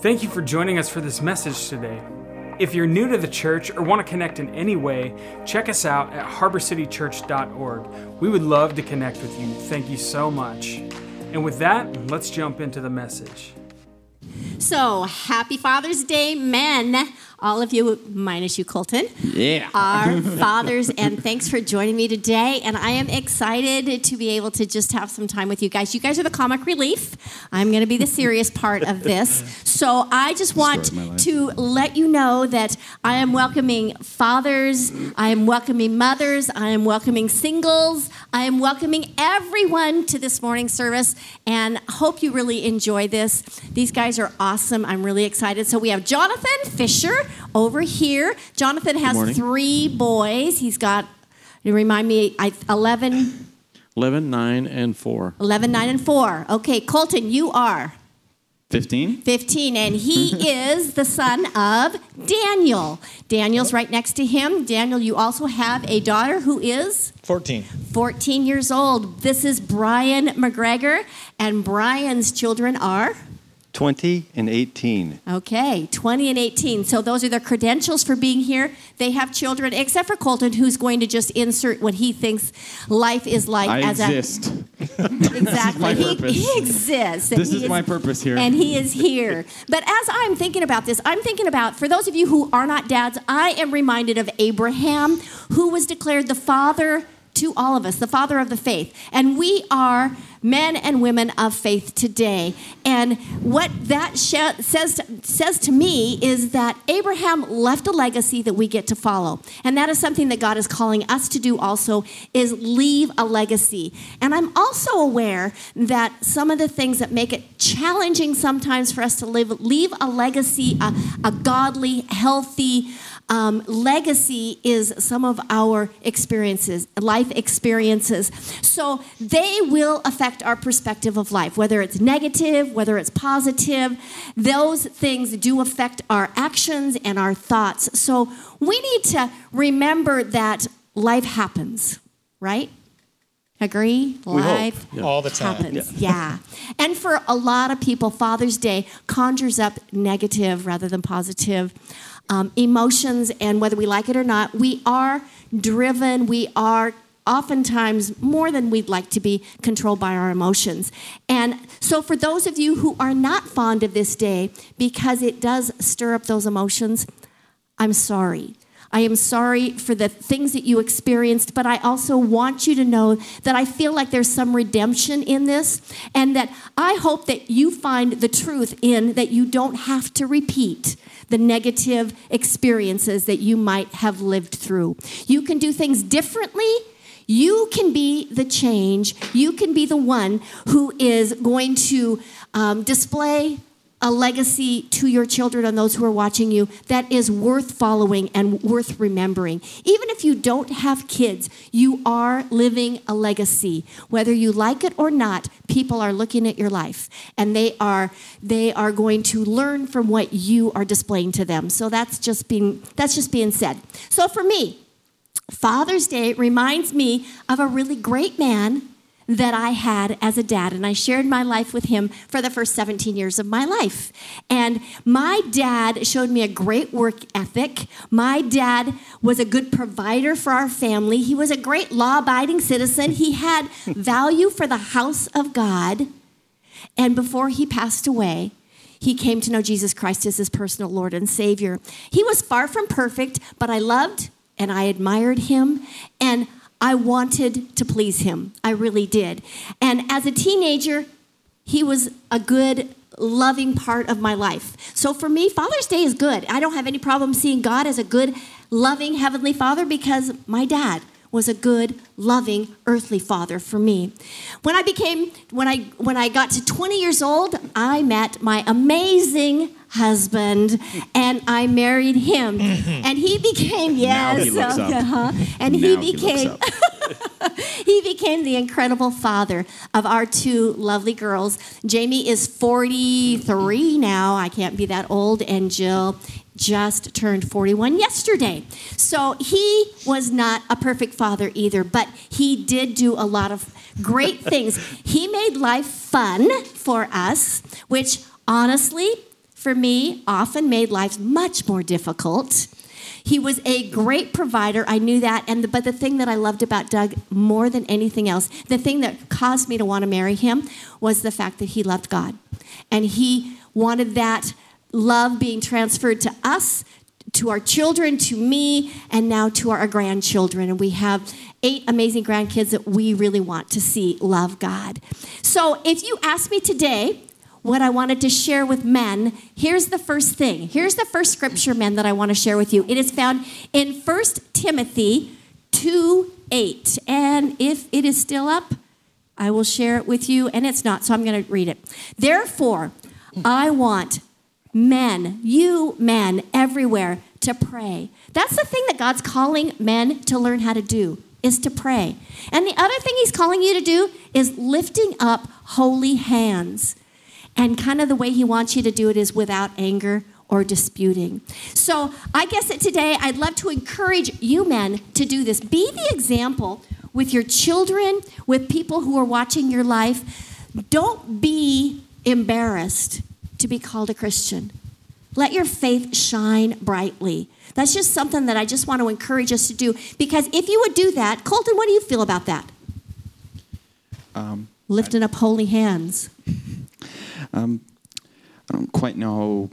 Thank you for joining us for this message today. If you're new to the church or want to connect in any way, check us out at harborcitychurch.org. We would love to connect with you. Thank you so much. And with that, let's jump into the message. So, happy Father's Day, men all of you, minus you, Colton, yeah. are fathers, and thanks for joining me today. And I am excited to be able to just have some time with you guys. You guys are the comic relief. I'm going to be the serious part of this. So I just want to let you know that I am welcoming fathers, I am welcoming mothers, I am welcoming singles, I am welcoming everyone to this morning service, and hope you really enjoy this. These guys are awesome. I'm really excited. So we have Jonathan Fisher over here. Jonathan has three boys. He's got, you remind me, 11. 11, 9, and 4. 11, 9, and 4. Okay, Colton, you are? 15. 15, and he is the son of Daniel. Daniel's right next to him. Daniel, you also have a daughter who is? 14. 14 years old. This is Brian McGregor, and Brian's children are? 20 and 18. Okay, 20 and 18. So those are their credentials for being here. They have children, except for Colton, who's going to just insert what he thinks life is like I as exist. a. exactly. he, he, exists. This is, is my purpose here. And he is here. but as I'm thinking about this, I'm thinking about, for those of you who are not dads, I am reminded of Abraham, who was declared the father to all of us, the father of the faith. And we are men and women of faith today. And what that sh- says, to, says to me is that Abraham left a legacy that we get to follow. And that is something that God is calling us to do also is leave a legacy. And I'm also aware that some of the things that make it challenging sometimes for us to live, leave a legacy, a, a godly, healthy, um, legacy is some of our experiences, life experiences. So they will affect our perspective of life, whether it's negative, whether it's positive. Those things do affect our actions and our thoughts. So we need to remember that life happens, right? Agree? We Life yeah. all the time. happens. Yeah. yeah. And for a lot of people, Father's Day conjures up negative rather than positive um, emotions, and whether we like it or not, we are driven, we are oftentimes more than we'd like to be controlled by our emotions. And so, for those of you who are not fond of this day because it does stir up those emotions, I'm sorry. I am sorry for the things that you experienced, but I also want you to know that I feel like there's some redemption in this, and that I hope that you find the truth in that you don't have to repeat the negative experiences that you might have lived through. You can do things differently. You can be the change. You can be the one who is going to um, display a legacy to your children and those who are watching you that is worth following and worth remembering. Even if you don't have kids, you are living a legacy. Whether you like it or not, people are looking at your life and they are they are going to learn from what you are displaying to them. So that's just being that's just being said. So for me, Father's Day reminds me of a really great man that I had as a dad. And I shared my life with him for the first 17 years of my life. And my dad showed me a great work ethic. My dad was a good provider for our family. He was a great law abiding citizen. He had value for the house of God. And before he passed away, he came to know Jesus Christ as his personal Lord and Savior. He was far from perfect, but I loved and I admired him. And I wanted to please him. I really did. And as a teenager, he was a good, loving part of my life. So for me, Father's Day is good. I don't have any problem seeing God as a good, loving Heavenly Father because my dad was a good, loving earthly father for me. When I became when I when I got to 20 years old, I met my amazing husband and I married him. and he became yes, he uh-huh, and now he became he, he became the incredible father of our two lovely girls. Jamie is 43 now. I can't be that old and Jill just turned 41 yesterday. So he was not a perfect father either, but he did do a lot of great things. He made life fun for us, which honestly, for me often made life much more difficult. He was a great provider. I knew that. And the, but the thing that I loved about Doug more than anything else, the thing that caused me to want to marry him was the fact that he loved God. And he wanted that love being transferred to us, to our children, to me, and now to our grandchildren. And we have eight amazing grandkids that we really want to see love God. So if you ask me today, what I wanted to share with men, here's the first thing. Here's the first scripture, men, that I want to share with you. It is found in 1 Timothy 2 8. And if it is still up, I will share it with you, and it's not, so I'm going to read it. Therefore, I want men, you men everywhere, to pray. That's the thing that God's calling men to learn how to do is to pray. And the other thing he's calling you to do is lifting up holy hands. And kind of the way he wants you to do it is without anger or disputing. So I guess that today I'd love to encourage you men to do this. Be the example with your children, with people who are watching your life. Don't be embarrassed to be called a Christian. Let your faith shine brightly. That's just something that I just want to encourage us to do because if you would do that, Colton, what do you feel about that? Um, Lifting up holy hands. Um, I don't quite know.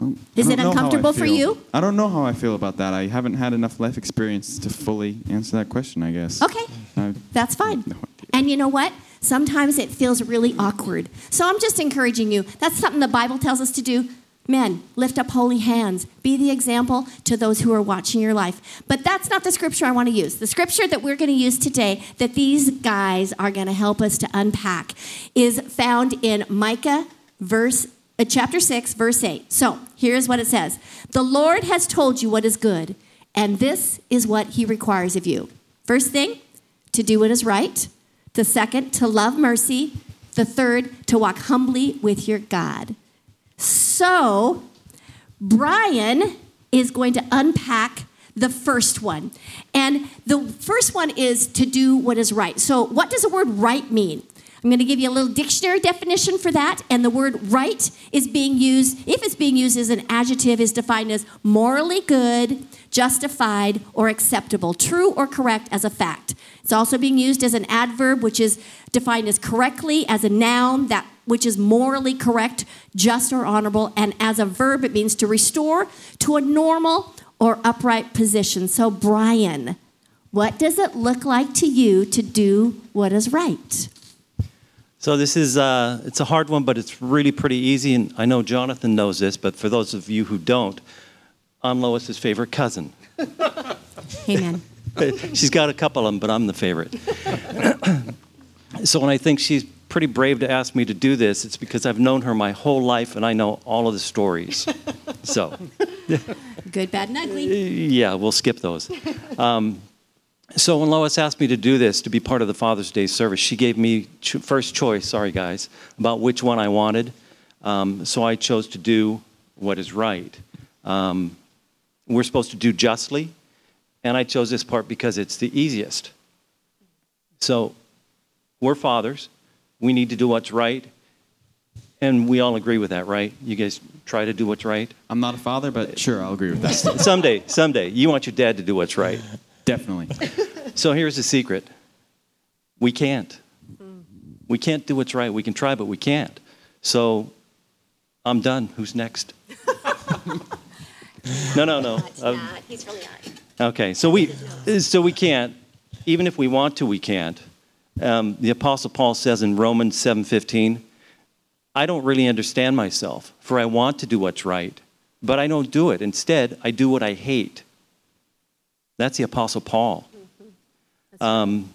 well, Is it know how I uncomfortable for you? I don't know how I feel about that. I haven't had enough life experience to fully answer that question. I guess. Okay, I- that's fine. No. And you know what? Sometimes it feels really awkward. So I'm just encouraging you. That's something the Bible tells us to do. Men, lift up holy hands. Be the example to those who are watching your life. But that's not the scripture I want to use. The scripture that we're going to use today, that these guys are going to help us to unpack, is found in Micah verse uh, chapter 6 verse 8. So, here's what it says. The Lord has told you what is good, and this is what he requires of you. First thing, to do what is right. The second, to love mercy. The third, to walk humbly with your God. So, Brian is going to unpack the first one. And the first one is to do what is right. So, what does the word right mean? I'm going to give you a little dictionary definition for that. And the word right is being used, if it's being used as an adjective, is defined as morally good, justified, or acceptable, true or correct as a fact. It's also being used as an adverb, which is defined as correctly, as a noun, that which is morally correct, just, or honorable. And as a verb, it means to restore to a normal or upright position. So, Brian, what does it look like to you to do what is right? So this is uh, it's a hard one, but it's really pretty easy. And I know Jonathan knows this, but for those of you who don't, I'm Lois's favorite cousin. Amen. She's got a couple of them, but I'm the favorite. so when I think she's pretty brave to ask me to do this, it's because I've known her my whole life and I know all of the stories. So Good, bad, and ugly. yeah, we'll skip those. Um, so when Lois asked me to do this, to be part of the Father's Day service, she gave me cho- first choice, sorry guys, about which one I wanted. Um, so I chose to do what is right. Um, we're supposed to do justly, and I chose this part because it's the easiest. So we're fathers. We need to do what's right. And we all agree with that, right? You guys try to do what's right? I'm not a father, but sure, I'll agree with that. someday, someday, you want your dad to do what's right. Definitely. So here's the secret we can't. We can't do what's right. We can try, but we can't. So I'm done. Who's next? no, no, no. Uh, He's really not. okay, so we, so we can't. Even if we want to, we can't. Um, the Apostle Paul says in Romans 7:15, "I don't really understand myself, for I want to do what's right, but I don't do it. Instead, I do what I hate." That's the Apostle Paul. Um,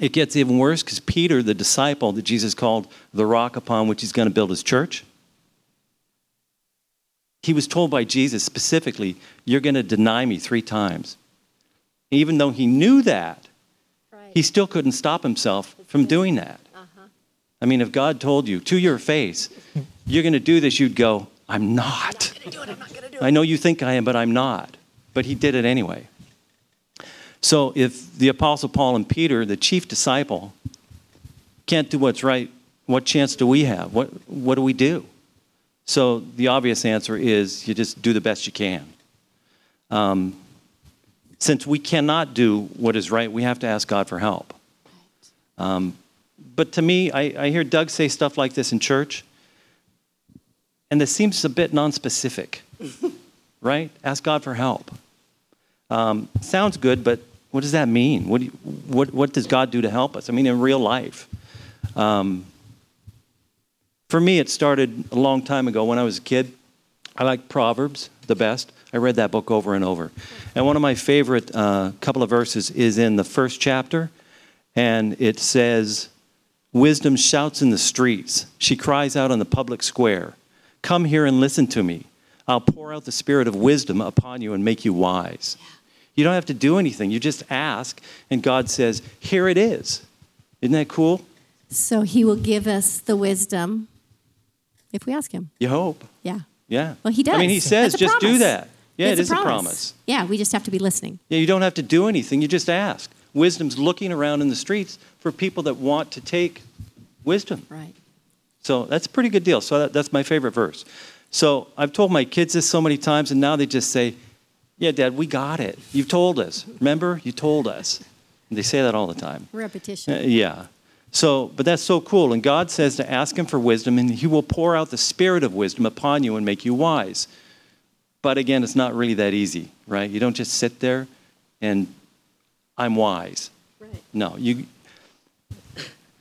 it gets even worse because Peter, the disciple that Jesus called the rock upon which he's going to build his church, he was told by Jesus specifically, You're going to deny me three times. Even though he knew that, he still couldn't stop himself from doing that. I mean, if God told you to your face, You're going to do this, you'd go, I'm not. I know you think I am, but I'm not. But he did it anyway. So if the Apostle Paul and Peter, the chief disciple, can't do what's right, what chance do we have? What, what do we do? So the obvious answer is you just do the best you can. Um, since we cannot do what is right, we have to ask God for help. Um, but to me, I, I hear Doug say stuff like this in church, and this seems a bit nonspecific, right? Ask God for help. Um, sounds good, but what does that mean? What, do you, what, what does God do to help us? I mean, in real life. Um, for me, it started a long time ago when I was a kid. I liked Proverbs the best. I read that book over and over. And one of my favorite uh, couple of verses is in the first chapter, and it says, Wisdom shouts in the streets. She cries out on the public square, Come here and listen to me. I'll pour out the spirit of wisdom upon you and make you wise. You don't have to do anything. You just ask, and God says, Here it is. Isn't that cool? So he will give us the wisdom if we ask him. You hope. Yeah. Yeah. Well, he does. I mean, he says, just do that. Yeah, It's it is a promise. Yeah, we just have to be listening. Yeah, you don't have to do anything. You just ask. Wisdom's looking around in the streets for people that want to take wisdom. Right. So that's a pretty good deal. So that, that's my favorite verse. So I've told my kids this so many times, and now they just say, Yeah, Dad, we got it. You've told us. Remember? You told us. And they say that all the time. Repetition. Uh, yeah. So, but that's so cool. And God says to ask Him for wisdom, and He will pour out the spirit of wisdom upon you and make you wise. But again, it's not really that easy, right? You don't just sit there and I'm wise. Right. No, you.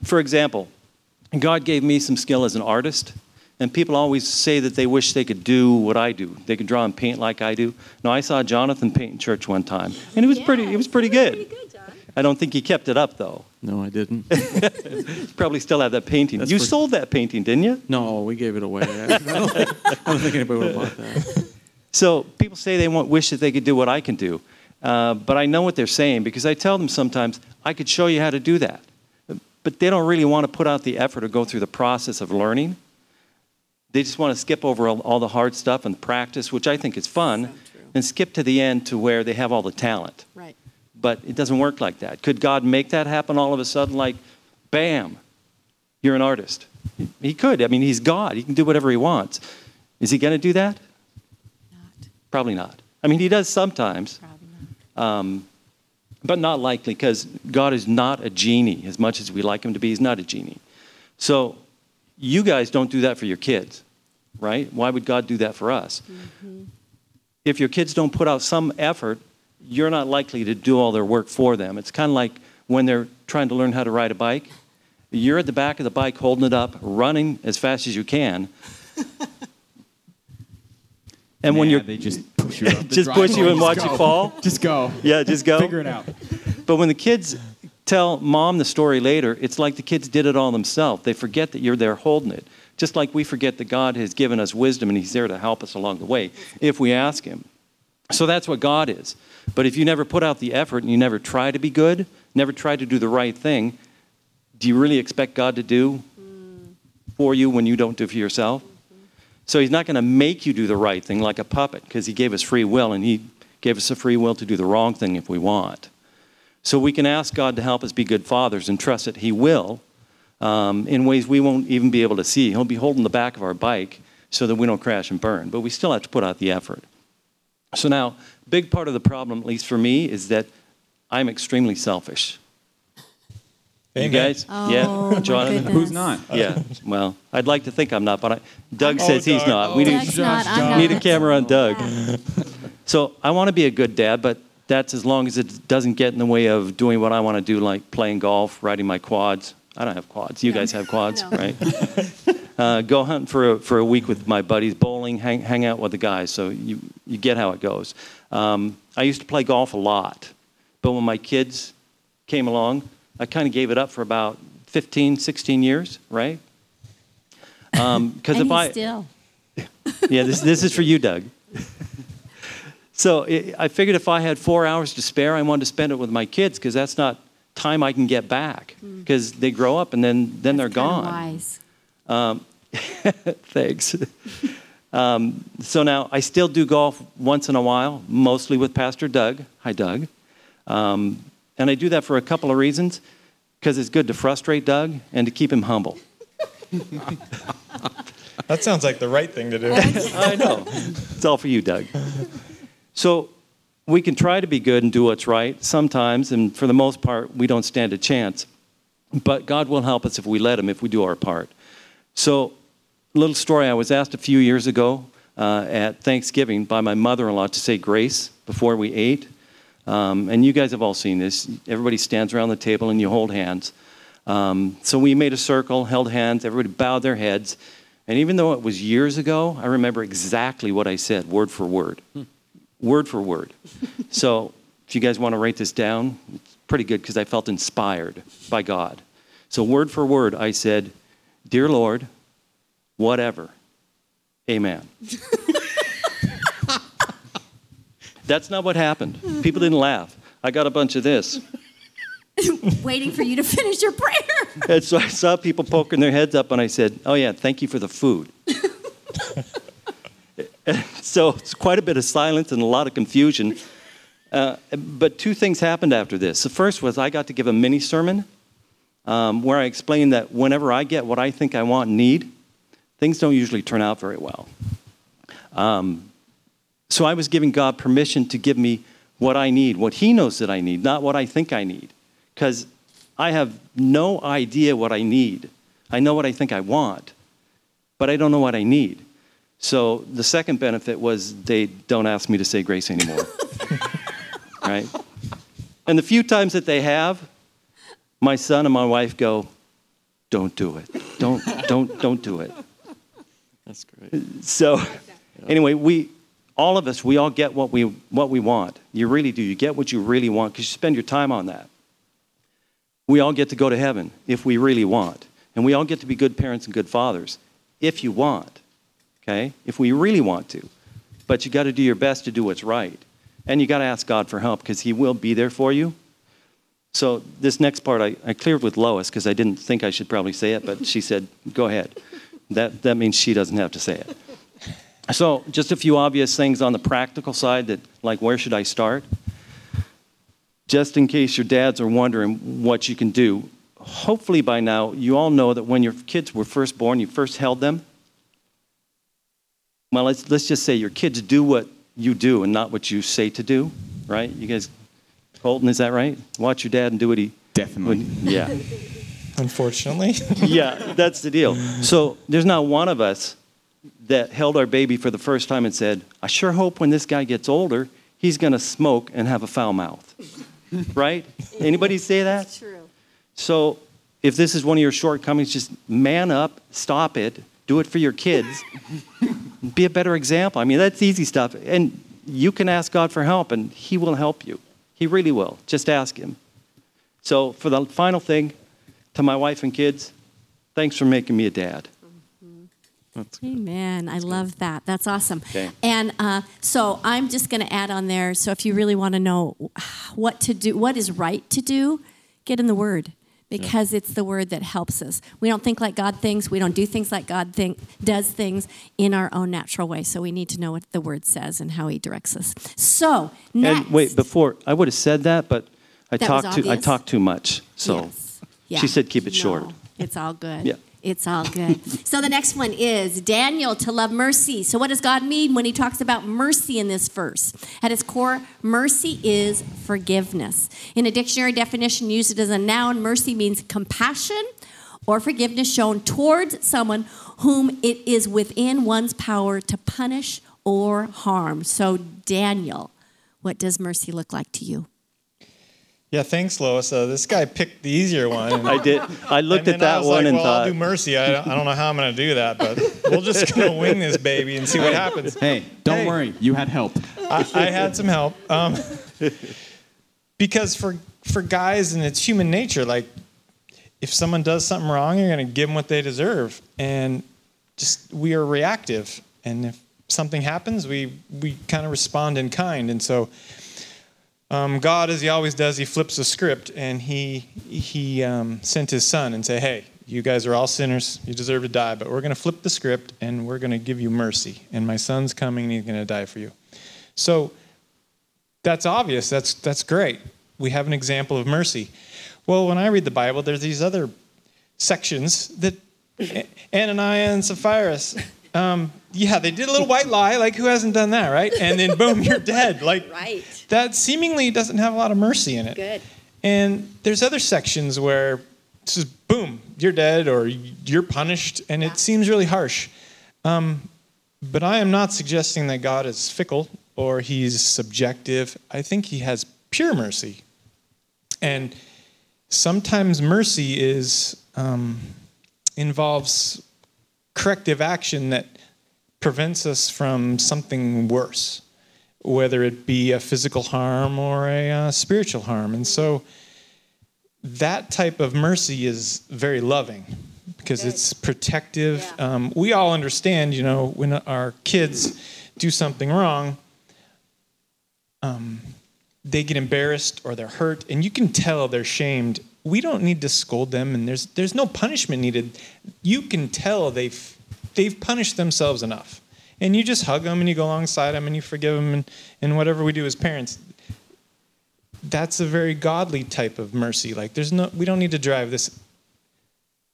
For example, God gave me some skill as an artist, and people always say that they wish they could do what I do. They could draw and paint like I do. No, I saw Jonathan paint in church one time, and it was pretty. It was pretty good. Pretty good I don't think he kept it up though. No, I didn't. You probably still have that painting. That's you for- sold that painting, didn't you? No, we gave it away. I don't think, I don't think anybody would have bought that. So people say they want, wish that they could do what I can do. Uh, but I know what they're saying because I tell them sometimes, I could show you how to do that. But they don't really want to put out the effort or go through the process of learning. They just want to skip over all, all the hard stuff and practice, which I think is fun, and skip to the end to where they have all the talent. Right. But it doesn't work like that. Could God make that happen all of a sudden? Like, bam, you're an artist. He could. I mean, he's God. He can do whatever he wants. Is he going to do that? Probably not. I mean, he does sometimes, not. um, but not likely because God is not a genie as much as we like him to be. He's not a genie. So you guys don't do that for your kids, right? Why would God do that for us? If your kids don't put out some effort, you're not likely to do all their work for them. It's kind of like when they're trying to learn how to ride a bike. You're at the back of the bike holding it up, running as fast as you can. And when you're they just push you up the just push you and watch you fall. Just go. Yeah, just go. Figure it out. But when the kids tell mom the story later, it's like the kids did it all themselves. They forget that you're there holding it. Just like we forget that God has given us wisdom and He's there to help us along the way if we ask Him. So that's what God is. But if you never put out the effort and you never try to be good, never try to do the right thing, do you really expect God to do mm. for you when you don't do for yourself? So He's not going to make you do the right thing like a puppet because He gave us free will and He gave us a free will to do the wrong thing if we want. So we can ask God to help us be good fathers and trust that He will um, in ways we won't even be able to see. He'll be holding the back of our bike so that we don't crash and burn, but we still have to put out the effort. So now, big part of the problem, at least for me, is that I'm extremely selfish. You guys? Oh, yeah, my Jonathan. goodness. Who's not? Yeah. Well, I'd like to think I'm not, but I, Doug Oh, says he's Doug. not. We need, Doug's not. I'm need a camera on Doug. So I want to be a good dad, but that's as long as it doesn't get in the way of doing what I want to do, like playing golf, riding my quads. I don't have quads. You guys have quads, No. right? uh, go hunting for a, for a week with my buddies, bowling, hang, hang out with the guys. So you, you get how it goes. Um, I used to play golf a lot, but when my kids came along, I kind of gave it up for about 15, 16 years, right? Because and if I still. yeah, this, this is for you, Doug. so i I figured if I had four hours to spare, I wanted to spend it with my kids because that's not time I can get back because they grow up and then, then they're gone. Wise. Thanks. um, so now I still do golf once in a while, mostly with Pastor Doug. Hi, Doug. Um, and I do that for a couple of reasons because it's good to frustrate Doug and to keep him humble. That sounds like the right thing to do. I know. It's all for you, Doug. So we can try to be good and do what's right sometimes, and for the most part, we don't stand a chance. But God will help us if we let Him, if we do our part. So, little story I was asked a few years ago uh, at Thanksgiving by my mother in law to say grace before we ate. Um, and you guys have all seen this. Everybody stands around the table and you hold hands. Um, so we made a circle, held hands, everybody bowed their heads. And even though it was years ago, I remember exactly what I said, word for word. Word for word. so if you guys want to write this down, it's pretty good because I felt inspired by God. So, word for word, I said, Dear Lord, whatever. Amen. That's not what happened. People didn't laugh. I got a bunch of this. Waiting for you to finish your prayer. And so I saw people poking their heads up, and I said, Oh, yeah, thank you for the food. so it's quite a bit of silence and a lot of confusion. Uh, but two things happened after this. The first was I got to give a mini sermon um, where I explained that whenever I get what I think I want and need, things don't usually turn out very well. Um, so I was giving God permission to give me what I need, what He knows that I need, not what I think I need. Because I have no idea what I need. I know what I think I want, but I don't know what I need. So the second benefit was they don't ask me to say grace anymore. right? And the few times that they have, my son and my wife go, "Don't do it. Don't don't don't do it." That's great. So anyway, we all of us we all get what we what we want. You really do. You get what you really want because you spend your time on that. We all get to go to heaven if we really want. And we all get to be good parents and good fathers if you want. Okay? If we really want to. But you got to do your best to do what's right. And you got to ask God for help because He will be there for you. So, this next part I, I cleared with Lois because I didn't think I should probably say it, but she said, go ahead. That, that means she doesn't have to say it. So, just a few obvious things on the practical side that, like, where should I start? Just in case your dads are wondering what you can do, hopefully by now you all know that when your kids were first born, you first held them. Well, let's, let's just say your kids do what you do and not what you say to do, right? You guys, Colton, is that right? Watch your dad and do what he. Definitely. what- yeah. Unfortunately. yeah, that's the deal. So there's not one of us that held our baby for the first time and said, I sure hope when this guy gets older, he's going to smoke and have a foul mouth. right? Anybody say that? That's true. So if this is one of your shortcomings, just man up, stop it, do it for your kids, be a better example. I mean, that's easy stuff. And you can ask God for help, and He will help you. He really will. Just ask Him. So, for the final thing, to my wife and kids, thanks for making me a dad. Amen. I love that. That's awesome. Okay. And uh, so I'm just going to add on there. So if you really want to know what to do, what is right to do, get in the Word because it's the Word that helps us. We don't think like God thinks. We don't do things like God think, does things in our own natural way. So we need to know what the Word says and how He directs us. So next, And wait, before I would have said that, but I That talked too I talked too much. So Yes. Yeah. she said keep it No, short. It's all good. Yeah. It's all good. so the next one is Daniel to love mercy. So what does God mean when he talks about mercy in this verse? At its core, mercy is forgiveness. In a dictionary definition, use it as a noun. Mercy means compassion or forgiveness shown towards someone whom it is within one's power to punish or harm. So Daniel, what does mercy look like to you? Yeah, thanks, Lois. Uh, this guy picked the easier one. and- I did. I looked at then I that was one like, and well, thought, I'll do mercy. I, I don't know how I'm going to do that, but we'll just to wing this baby and see what happens. Hey, don't Hey. worry. You had help. I, I had some help. Um, because for for guys, and it's human nature. Like, if someone does something wrong, you're going to give them what they deserve, and just we are reactive. And if something happens, we we kind of respond in kind. And so, um, God, as He always does, He flips the script, and He He um, sent His Son and say, "Hey, you guys are all sinners. You deserve to die, but we're going to flip the script, and we're going to give you mercy. And my Son's coming, and He's going to die for you." So that's obvious. That's that's great. We have an example of mercy. Well, when I read the Bible, there's these other sections that Ananias and Sapphira. Um, yeah, they did a little white lie. Like, who hasn't done that, right? And then boom, you're dead. Like, Right. that seemingly doesn't have a lot of mercy in it. Good. And there's other sections where it's just boom, you're dead or you're punished, and it seems really harsh. Um, but I am not suggesting that God is fickle or he's subjective. I think he has pure mercy. And sometimes mercy is um, involves corrective action that prevents us from something worse, whether it be a physical harm or a uh, spiritual harm. And so that type of mercy is very loving because it's protective. Yeah. Um, we all understand, you know, when our kids do something wrong, um, they get embarrassed or they're hurt, and you can tell they're shamed. We don't need to scold them, and there's there's no punishment needed. You can tell they've they've punished themselves enough, and you just hug them and you go alongside them and you forgive them, and, and whatever we do as parents, that's a very godly type of mercy. Like there's no we don't need to drive this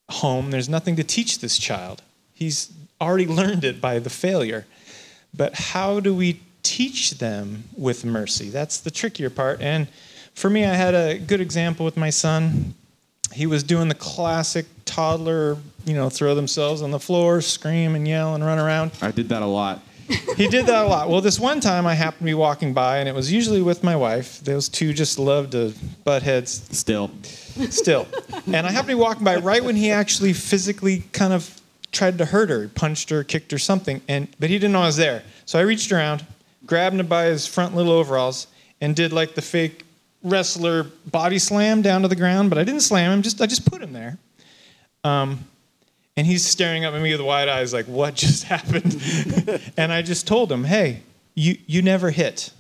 home. There's nothing to teach this child. He's already learned it by the failure. But how do we teach them with mercy? That's the trickier part. And for me, I had a good example with my son. He was doing the classic toddler, you know, throw themselves on the floor, scream and yell and run around. I did that a lot. He did that a lot. Well, this one time I happened to be walking by, and it was usually with my wife. Those two just love to butt heads Still. still. And I happened to be walking by right when he actually physically kind of tried to hurt her, punched her, kicked her, something. And but he didn't know I was there. So I reached around, grabbed him by his front little overalls, and did like the fake wrestler body slam down to the ground. But I didn't slam him. Just I just put him there. Um, and he's staring up at me with wide eyes, like, "What just happened?" and I just told him, "Hey, you you never hit." I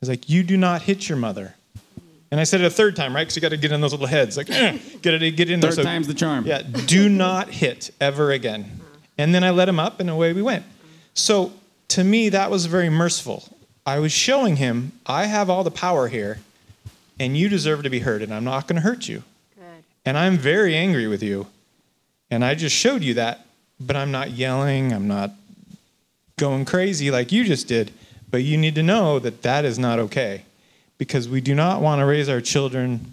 was like, "You do not hit your mother." And I said it a third time, right? Because you got to get in those little heads, like, eh, get it, get in there. Third So- time's the charm. Yeah, do not hit ever again. And then I let him up, and away we went. So to me, that was very merciful. I was showing him, I have all the power here, and you deserve to be hurt, and I'm not going to hurt you. Good. And I'm very angry with you. And I just showed you that, but I'm not yelling, I'm not going crazy like you just did. But you need to know that that is not okay because we do not want to raise our children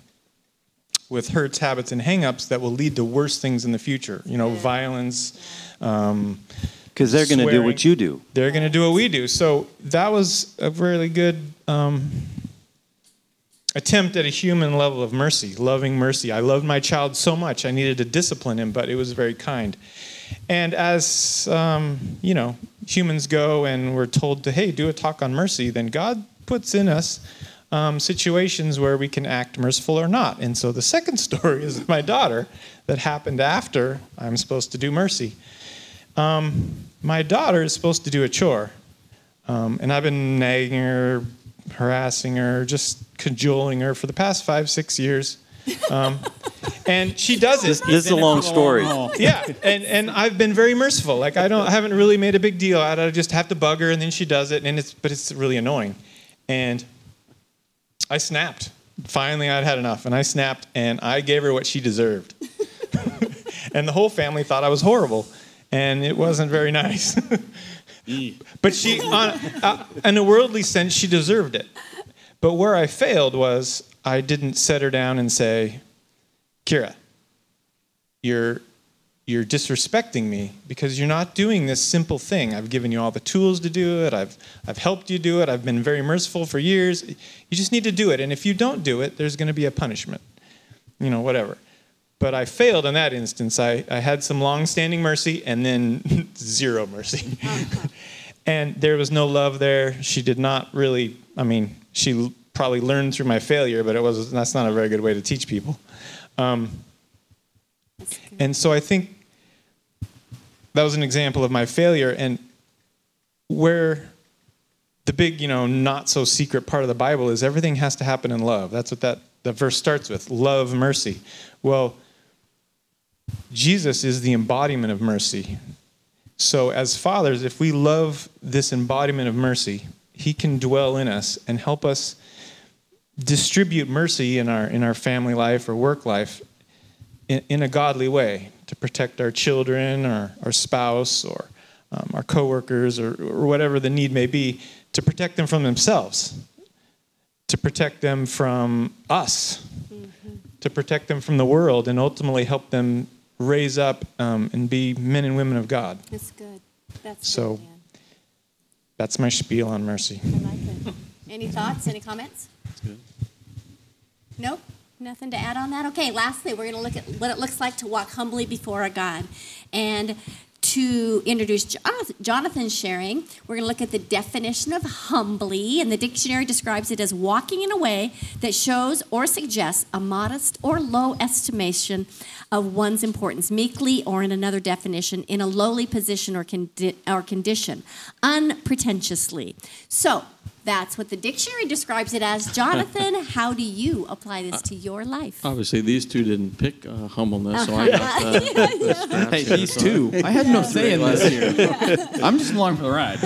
with hurts, habits, and hangups that will lead to worse things in the future. You know, violence. Um, Because they're going to do what you do. they're going to do what we do. So that was a really good um, attempt at a human level of mercy, loving mercy. I loved my child so much, I needed to discipline him, but it was very kind. And as, um, you know, humans go and we're told to, hey, do a talk on mercy, then God puts in us um, situations where we can act merciful or not. And so the second story is my daughter that happened after I'm supposed to do mercy. Um, my daughter is supposed to do a chore, um, and I've been nagging her, harassing her, just cajoling her for the past five, six years. Um, and she does it. This, this is a long story. Yeah, and, and I've been very merciful. Like I don't, I haven't really made a big deal out. I just have to bug her, and then she does it, and it's, but it's really annoying. And I snapped. Finally, I'd had enough, and I snapped, and I gave her what she deserved. and the whole family thought I was horrible, and it wasn't very nice. But she, on, uh, in a worldly sense, she deserved it. But where I failed was I didn't set her down and say, Kira, you're you're disrespecting me because you're not doing this simple thing. I've given you all the tools to do it. I've I've helped you do it. I've been very merciful for years. You just need to do it. And if you don't do it, there's going to be a punishment. You know, whatever. But I failed in that instance. I, I had some long-standing mercy and then zero mercy. and there was no love there. She did not really, I mean, she probably learned through my failure, but it was that's not a very good way to teach people. Um, and so I think that was an example of my failure and where the big, you know, not so secret part of the Bible is everything has to happen in love. That's what that the verse starts with. Love mercy. Well, Jesus is the embodiment of mercy. So as fathers, if we love this embodiment of mercy, he can dwell in us and help us distribute mercy in our in our family life or work life in, in a godly way to protect our children or our spouse or um, our coworkers or, or whatever the need may be, to protect them from themselves, to protect them from us, to protect them from the world, and ultimately help them raise up um, and be men and women of God. That's good. That's So- good. That's my spiel on mercy. I like it. Any thoughts? Any comments? Nope. Nothing to add on that? Okay, lastly, we're going to look at what it looks like to walk humbly before a God. And to introduce Jonathan- Jonathan's sharing, we're going to look at the definition of humbly. And the dictionary describes it as walking in a way that shows or suggests a modest or low estimation of one's importance, meekly, or in another definition, in a lowly position or, condi- or condition, unpretentiously. So, that's what the dictionary describes it as. Jonathan, how do you apply this to your life? Obviously, these two didn't pick uh, humbleness, so I got the, the scraps Hey, these two. I had no say in this here. I'm just along for the ride.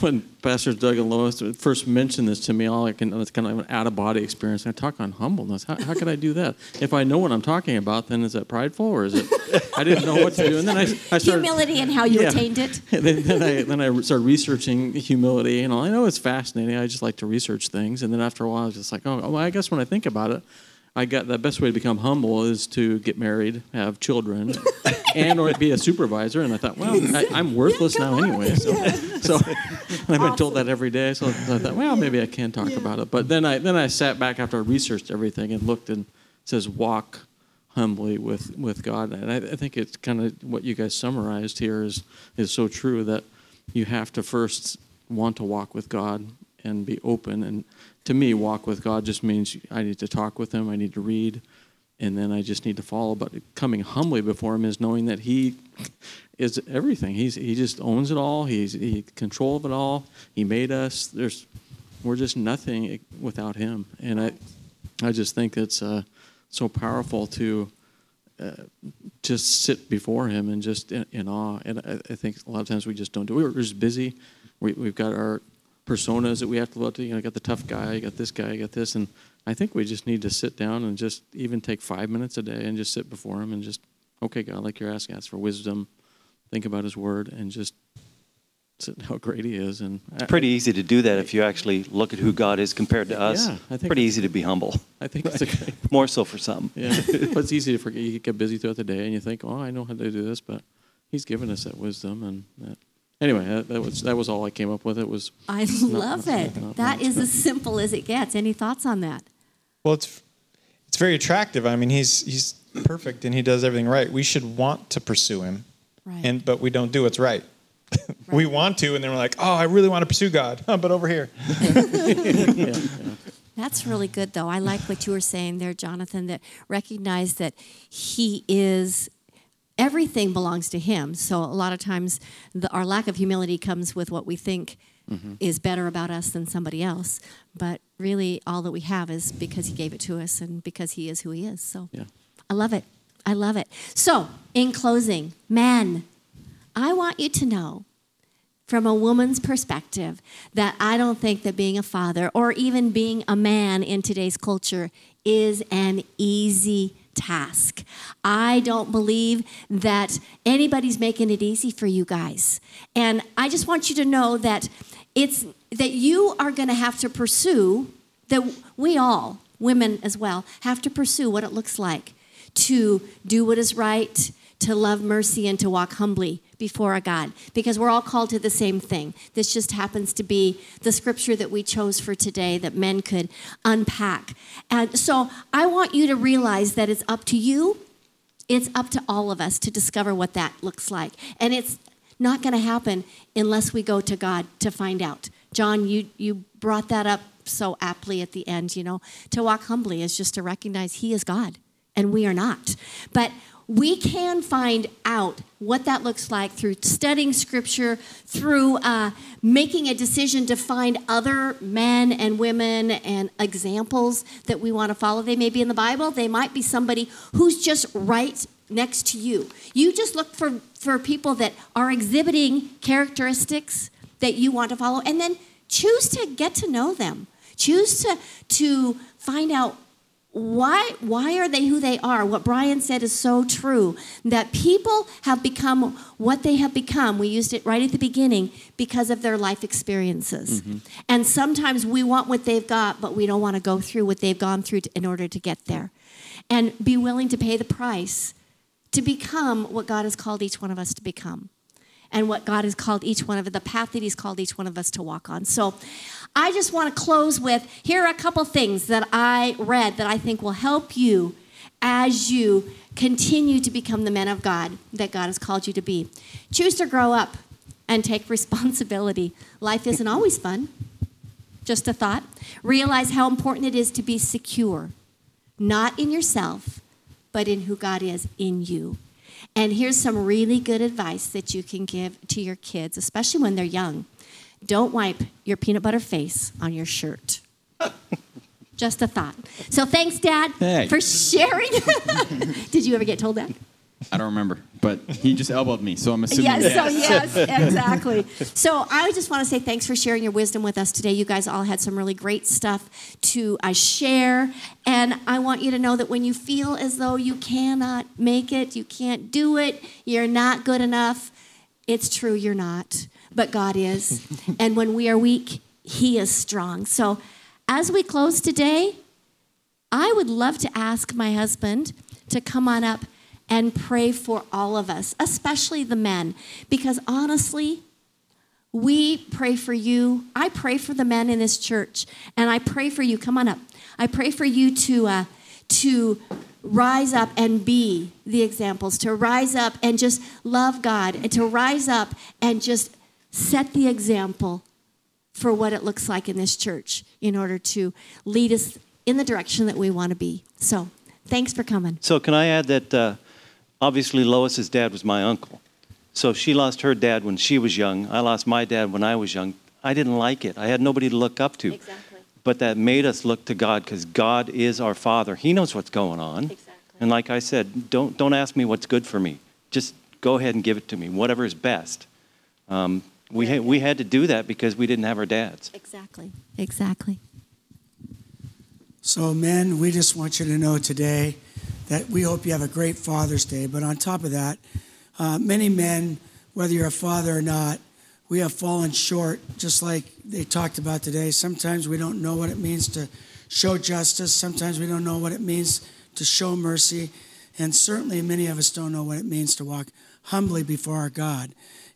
When Pastors Doug and Lois first mentioned this to me, all I can it's kind of an out of body experience. I talk on humbleness. How, how could I do that? If I know what I'm talking about, then is that prideful or is it? I didn't know what to do, and then I, I started. Humility and how you Yeah. attained it. then, then I then I started researching humility, and all. I know it's fascinating. I just like to research things, and then after a while, I was just like, oh, well, I guess when I think about it, I got the best way to become humble is to get married, have children, and or be a supervisor. And I thought, well, I, I'm worthless now anyway. So, so and I've been told that every day. So I thought, well, maybe I can talk about it. But then I then I sat back after I researched everything and looked and it says walk humbly with with God. And I, I think it's kind of what you guys summarized here is is so true that you have to first want to walk with God and be open. And to me, walk with God just means I need to talk with Him, I need to read, and then I just need to follow. But coming humbly before Him is knowing that He is everything. He's He just owns it all. He's He control of it all. He made us. There's we're just nothing without Him. And I I just think it's uh, so powerful to uh, just sit before him and just in, in awe. And I, I think a lot of times we just don't do. it. We're just busy. We, we've got our personas that we have to look to. You know, I got the tough guy, I got this guy, I got this, and I think we just need to sit down and just even take five minutes a day and just sit before him and just, okay, God, like you're asking, ask for wisdom, think about His Word, and just sit how great He is. And I- Pretty easy to do that if you actually look at who God is compared to us. Yeah, I think- Pretty easy to be humble. I think it's great. More so for some. Yeah, but it's easy to forget. You get busy throughout the day, and you think, "Oh, I know how to do this," but He's given us that wisdom. And that. Anyway, that, that was that was all I came up with. It was I love not- it. not That much, is but- as simple as it gets. Any thoughts on that? Well, it's it's very attractive. I mean, he's he's perfect and he does everything right. We should want to pursue him, Right. and but we don't do what's right. we want to, and then we're like, oh, I really want to pursue God, but over here. yeah, yeah. That's really good, though. I like what you were saying there, Jonathan, that recognize that He is. Everything belongs to him. So a lot of times, the, our lack of humility comes with what we think mm-hmm. is better about us than somebody else. But really, all that we have is because he gave it to us and because he is who he is. So Yeah. I love it. I love it. So, in closing, men, I want you to know from a woman's perspective that I don't think that being a father or even being a man in today's culture is an easy task. I don't believe that anybody's making it easy for you guys. And I just want you to know that it's that you are going to have to pursue that we all, women as well, have to pursue what it looks like to do what is right, to love mercy, and to walk humbly before a God. Because we're all called to the same thing. This just happens to be the scripture that we chose for today that men could unpack. And so I want you to realize that it's up to you, it's up to all of us to discover what that looks like. And it's not going to happen unless we go to God to find out. John, you, you brought that up so aptly at the end, you know. To walk humbly is just to recognize He is God and we are not. But we can find out what that looks like through studying scripture, through uh, making a decision to find other men and women and examples that we want to follow. They may be in the Bible, they might be somebody who's just right next to you. You just look for, for people that are exhibiting characteristics that you want to follow, and then choose to get to know them. Choose to, to find out why why are they who they are? What brian said is so true that people have become what they have become. We used it right at the beginning because of their life experiences. Mm-hmm. And sometimes we want what they've got but we don't want to go through what they've gone through to, in order to get there. And be willing to pay the price to become what god has called each one of us to become and what God has called each one of the path that He's called each one of us to walk on. So I just want to close with here are a couple things that I read that I think will help you as you continue to become the men of God that God has called you to be. Choose to grow up and take responsibility. Life isn't always fun. Just a thought. Realize how important it is to be secure, not in yourself, but in who God is in you. And here's some really good advice that you can give to your kids, especially when they're young. Don't wipe your peanut butter face on your shirt. Just a thought. So thanks, Dad, for sharing. Did you ever get told that? I don't remember, but he just elbowed me, so I'm assuming Yes, so yes, exactly. So I just want to say thanks for sharing your wisdom with us today. You guys all had some really great stuff to uh, share. And I want you to know that when you feel as though you cannot make it, you can't do it, you're not good enough, it's true, you're not. But God is. and when we are weak, He is strong. So as we close today, I would love to ask my husband to come on up and pray for all of us, especially the men, because honestly, we pray for you. I pray for the men in this church, and I pray for you. Come on up. I pray for you to uh, to rise up and be the examples, to rise up and just love God, and to rise up and just set the example for what it looks like in this church in order to lead us in the direction that we want to be. So, thanks for coming. So can I add that uh, obviously Lois's dad was my uncle. So she lost her dad when she was young. I lost my dad when I was young. I didn't like it. I had nobody to look up to. Exactly. But that made us look to God because God is our Father. He knows what's going on. Exactly. And like I said, don't don't ask me what's good for me. Just go ahead and give it to me, whatever is best. Um, we had, we had to do that because we didn't have our dads. Exactly. Exactly. So, men, we just want you to know today that we hope you have a great Father's Day. But on top of that, uh, many men, whether you're a father or not, we have fallen short, just like they talked about today. Sometimes we don't know what it means to show justice, sometimes we don't know what it means to show mercy, and certainly many of us don't know what it means to walk humbly before our God.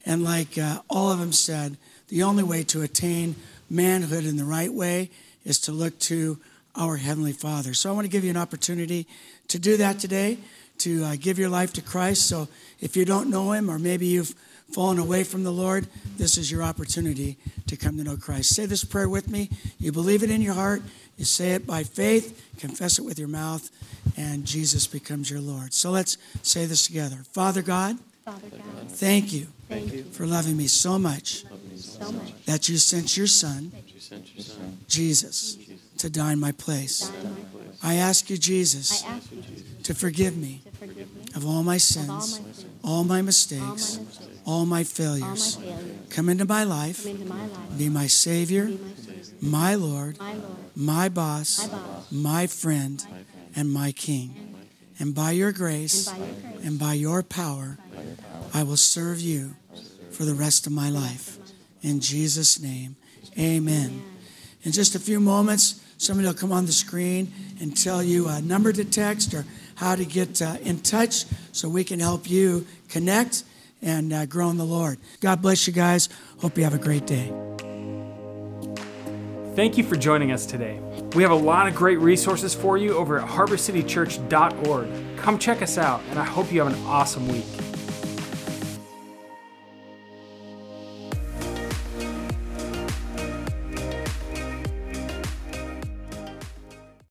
And like uh, all of them said, the only way to attain manhood in the right way is to look to our Heavenly Father. So I want to give you an opportunity to do that today, to uh, give your life to Christ. So if you don't know Him, or maybe you've fallen away from the Lord, this is your opportunity to come to know Christ. Say this prayer with me. You believe it in your heart, you say it by faith, confess it with your mouth, and Jesus becomes your Lord. So let's say this together. Father God, Father God, thank you thank you for loving me so much so much. that you sent your Son, Jesus, to die in my place. I ask you, Jesus, I ask you to forgive me to forgive me of all my sins, all my mistakes, all my failures. Come into my life, Come into my life. be my Savior, my Lord, my boss, my friend, and my King. And by your and grace by your grace, and by your power, I will serve you for the rest of my life. In Jesus' name, amen. In just a few moments, somebody will come on the screen and tell you a number to text or how to get uh, in touch so we can help you connect and uh, grow in the Lord. God bless you guys. Hope you have a great day. Thank you for joining us today. We have a lot of great resources for you over at harborcitychurch.org. Come check us out, and I hope you have an awesome week.